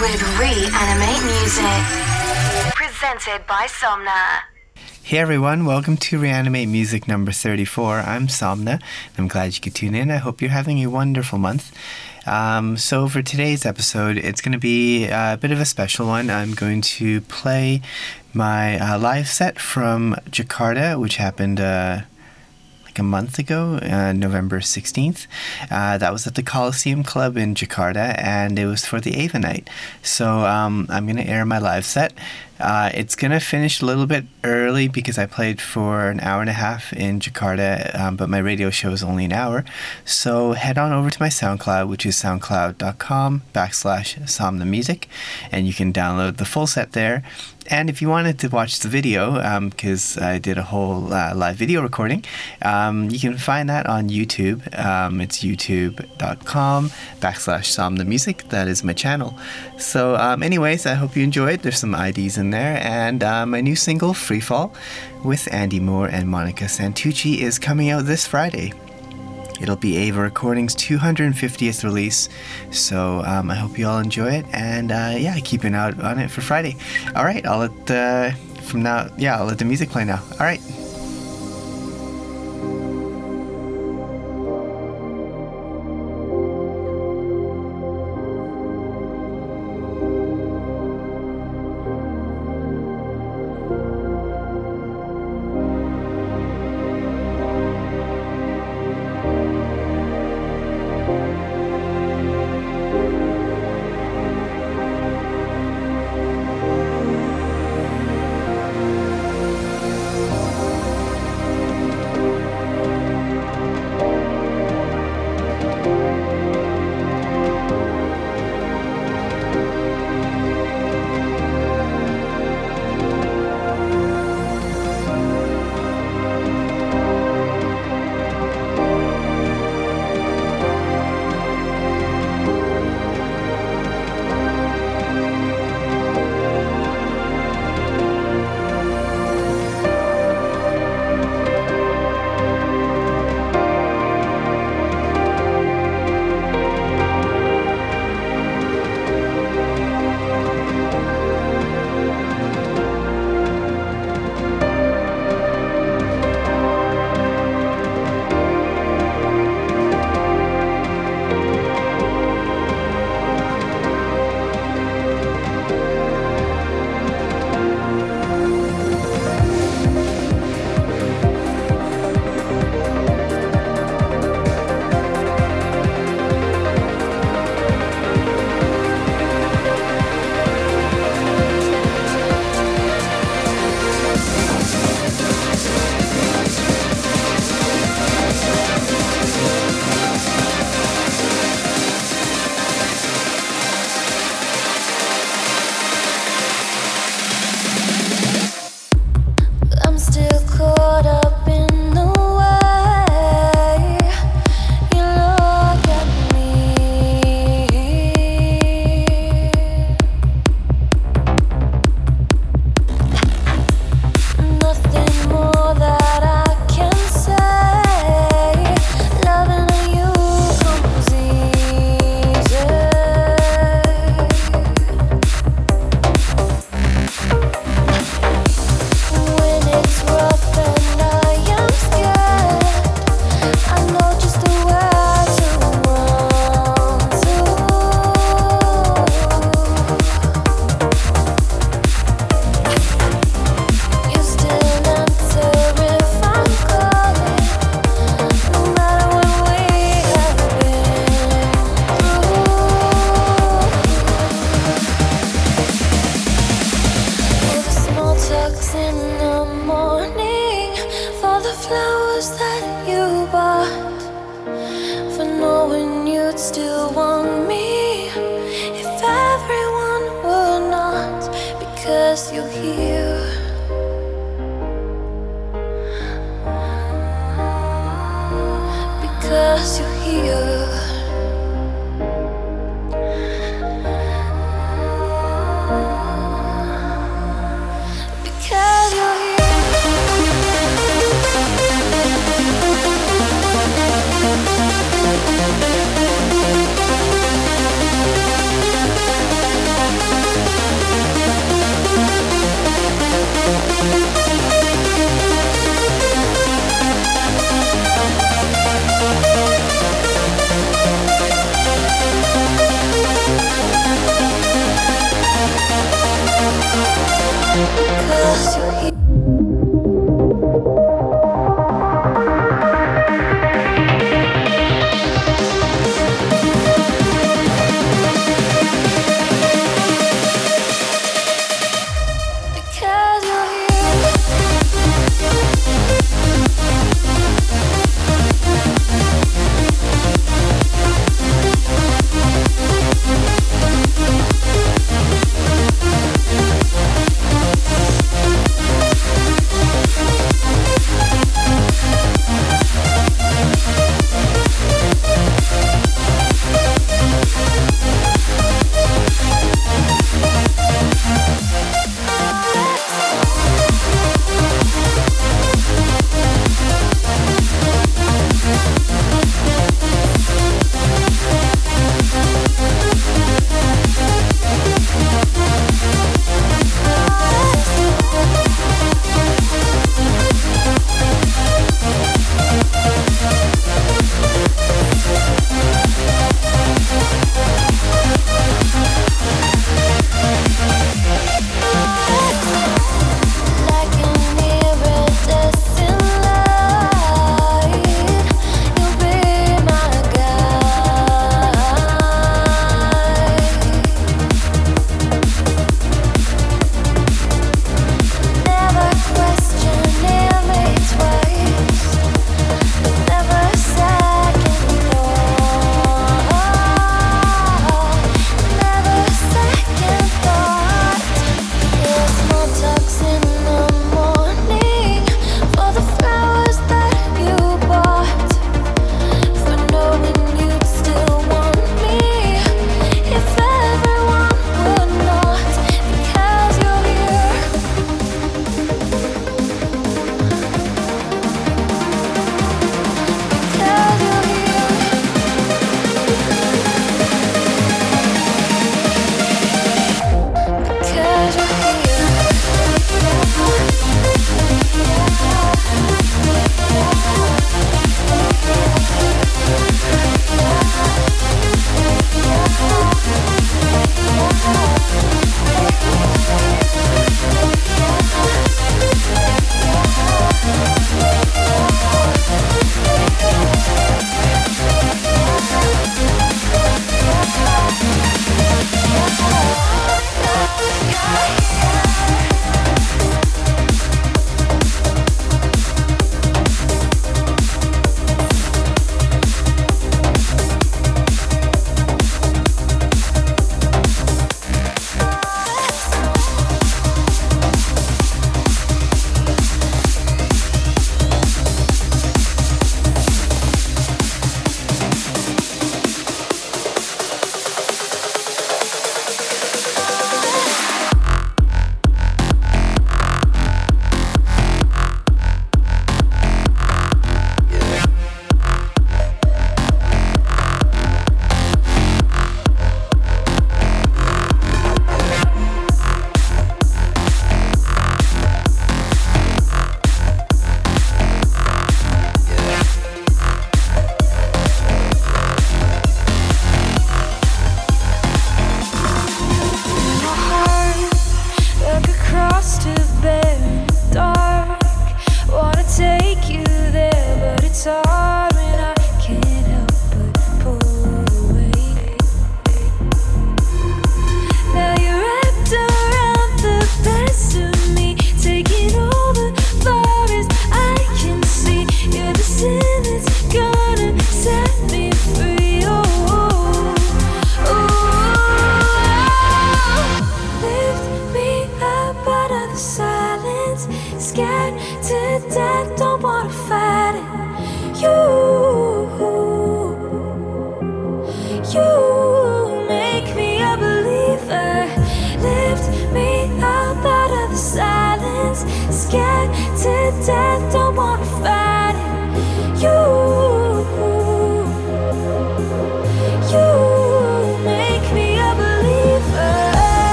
with Reanimate Music. Presented by Somna. Hey everyone, welcome to Reanimate Music number 34. I'm Somna. I'm glad you could tune in. I hope you're having a wonderful month. Um, so, for today's episode, it's going to be a bit of a special one. I'm going to play my uh, live set from Jakarta, which happened. Uh, a month ago, uh, November 16th. Uh, that was at the Colosseum Club in Jakarta, and it was for the Ava night. So um, I'm going to air my live set. Uh, it's going to finish a little bit early because I played for an hour and a half in Jakarta, um, but my radio show is only an hour. So head on over to my SoundCloud, which is soundcloud.com backslash Somna Music, and you can download the full set there. And if you wanted to watch the video, because um, I did a whole uh, live video recording, um, you can find that on YouTube. Um, it's youtube.com backslash Somna Music. That is my channel. So, um, anyways, I hope you enjoyed. There's some IDs in there. And uh, my new single, Freefall, with Andy Moore and Monica Santucci, is coming out this Friday. It'll be Ava Recordings' 250th release, so um, I hope you all enjoy it. And uh, yeah, keep an eye on it for Friday. All right, I'll let the from now. Yeah, I'll let the music play now. All right.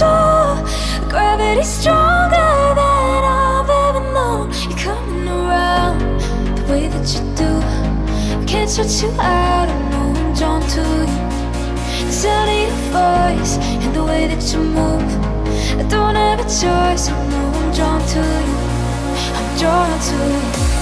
tall. Gravity's stronger than I've ever known. You're coming around the way that you do. I can't shut you out. I know I'm drawn to you. The sound of your voice and the way that you move. I don't have a choice. I know I'm drawn to you. I'm drawn to you.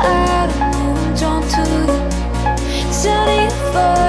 out a moon, don't do it. Setting a fire.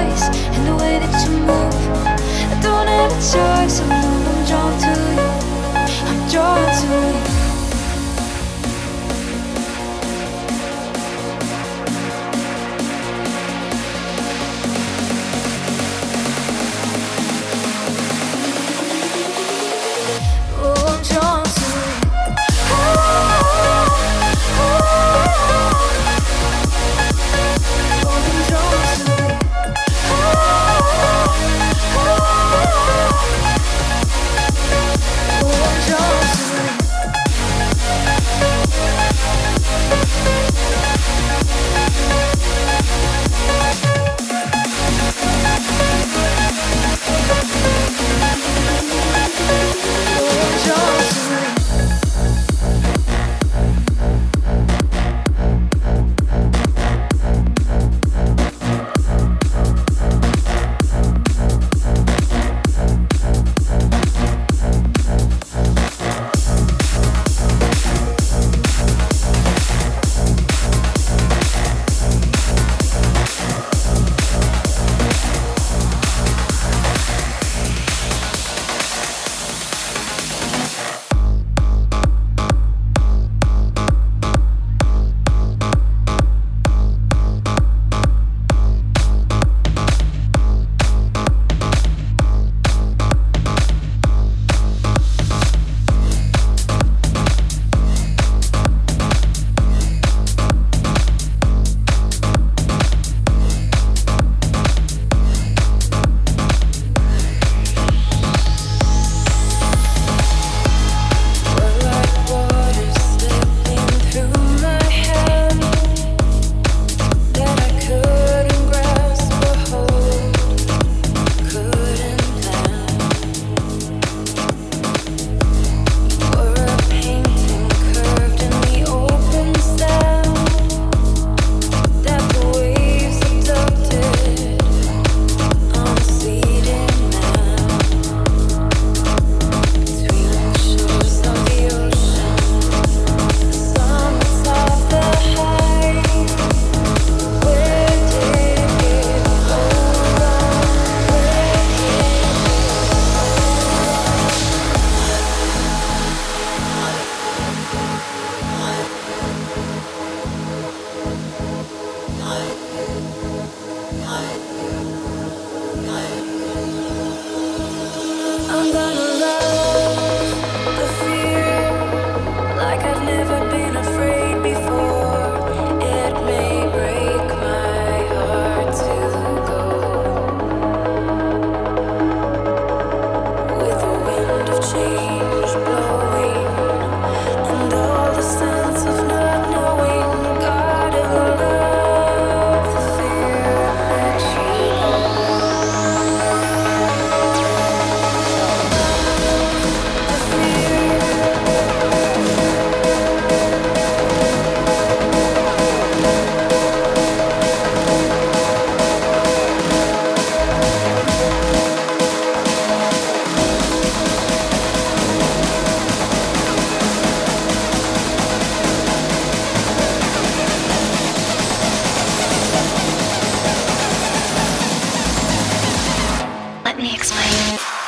Me explain.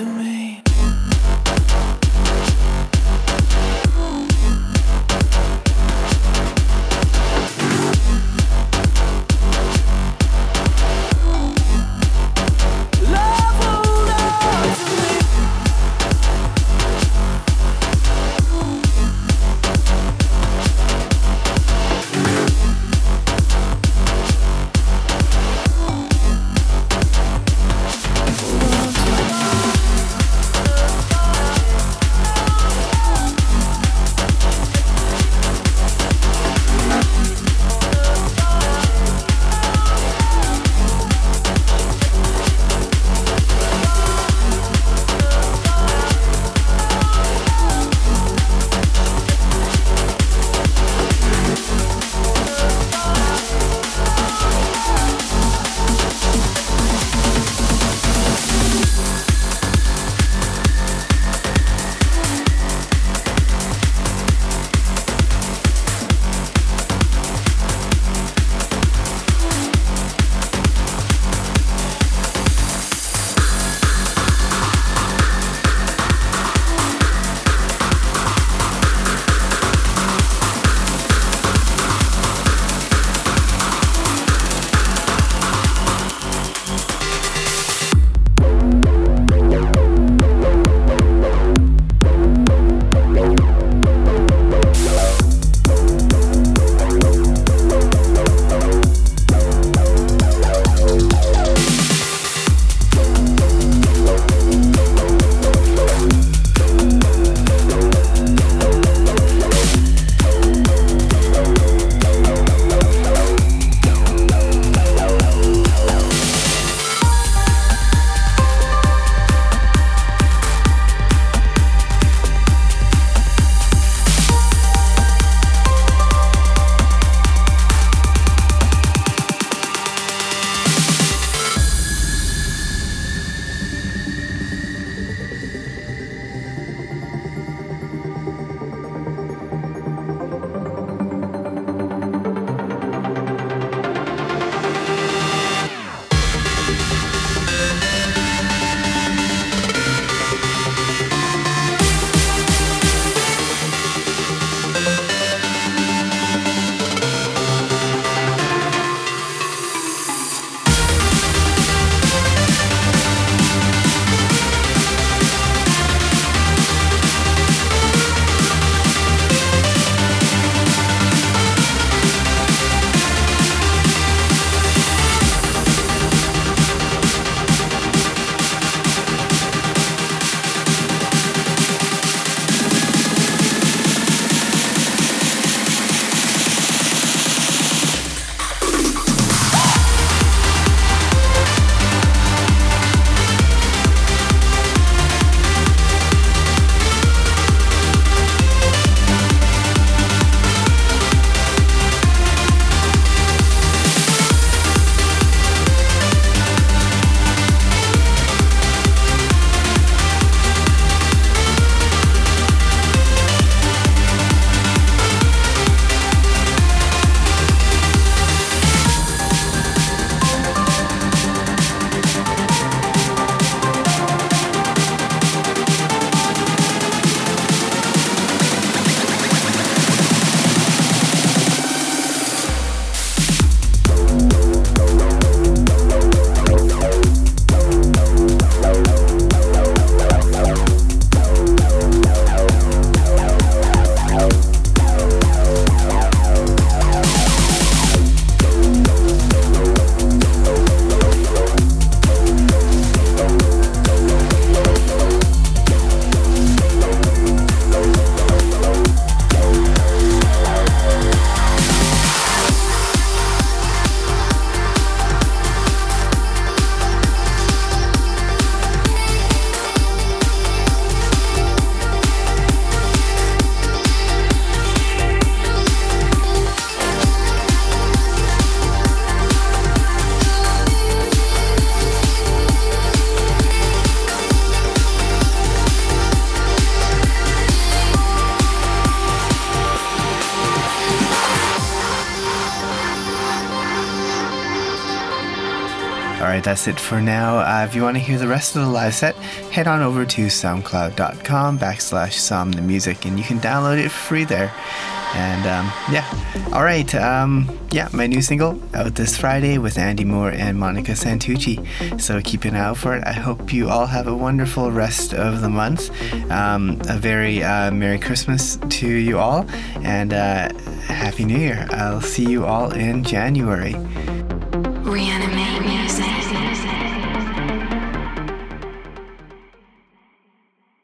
to me. That's it for now. Uh, if you want to hear the rest of the live set, head on over to soundcloud.com backslash som the music and you can download it free there. And um, yeah, all right. Um, yeah, my new single out this Friday with Andy Moore and Monica Santucci. So keep an eye out for it. I hope you all have a wonderful rest of the month. Um, a very uh, Merry Christmas to you all, and uh, Happy New Year. I'll see you all in January.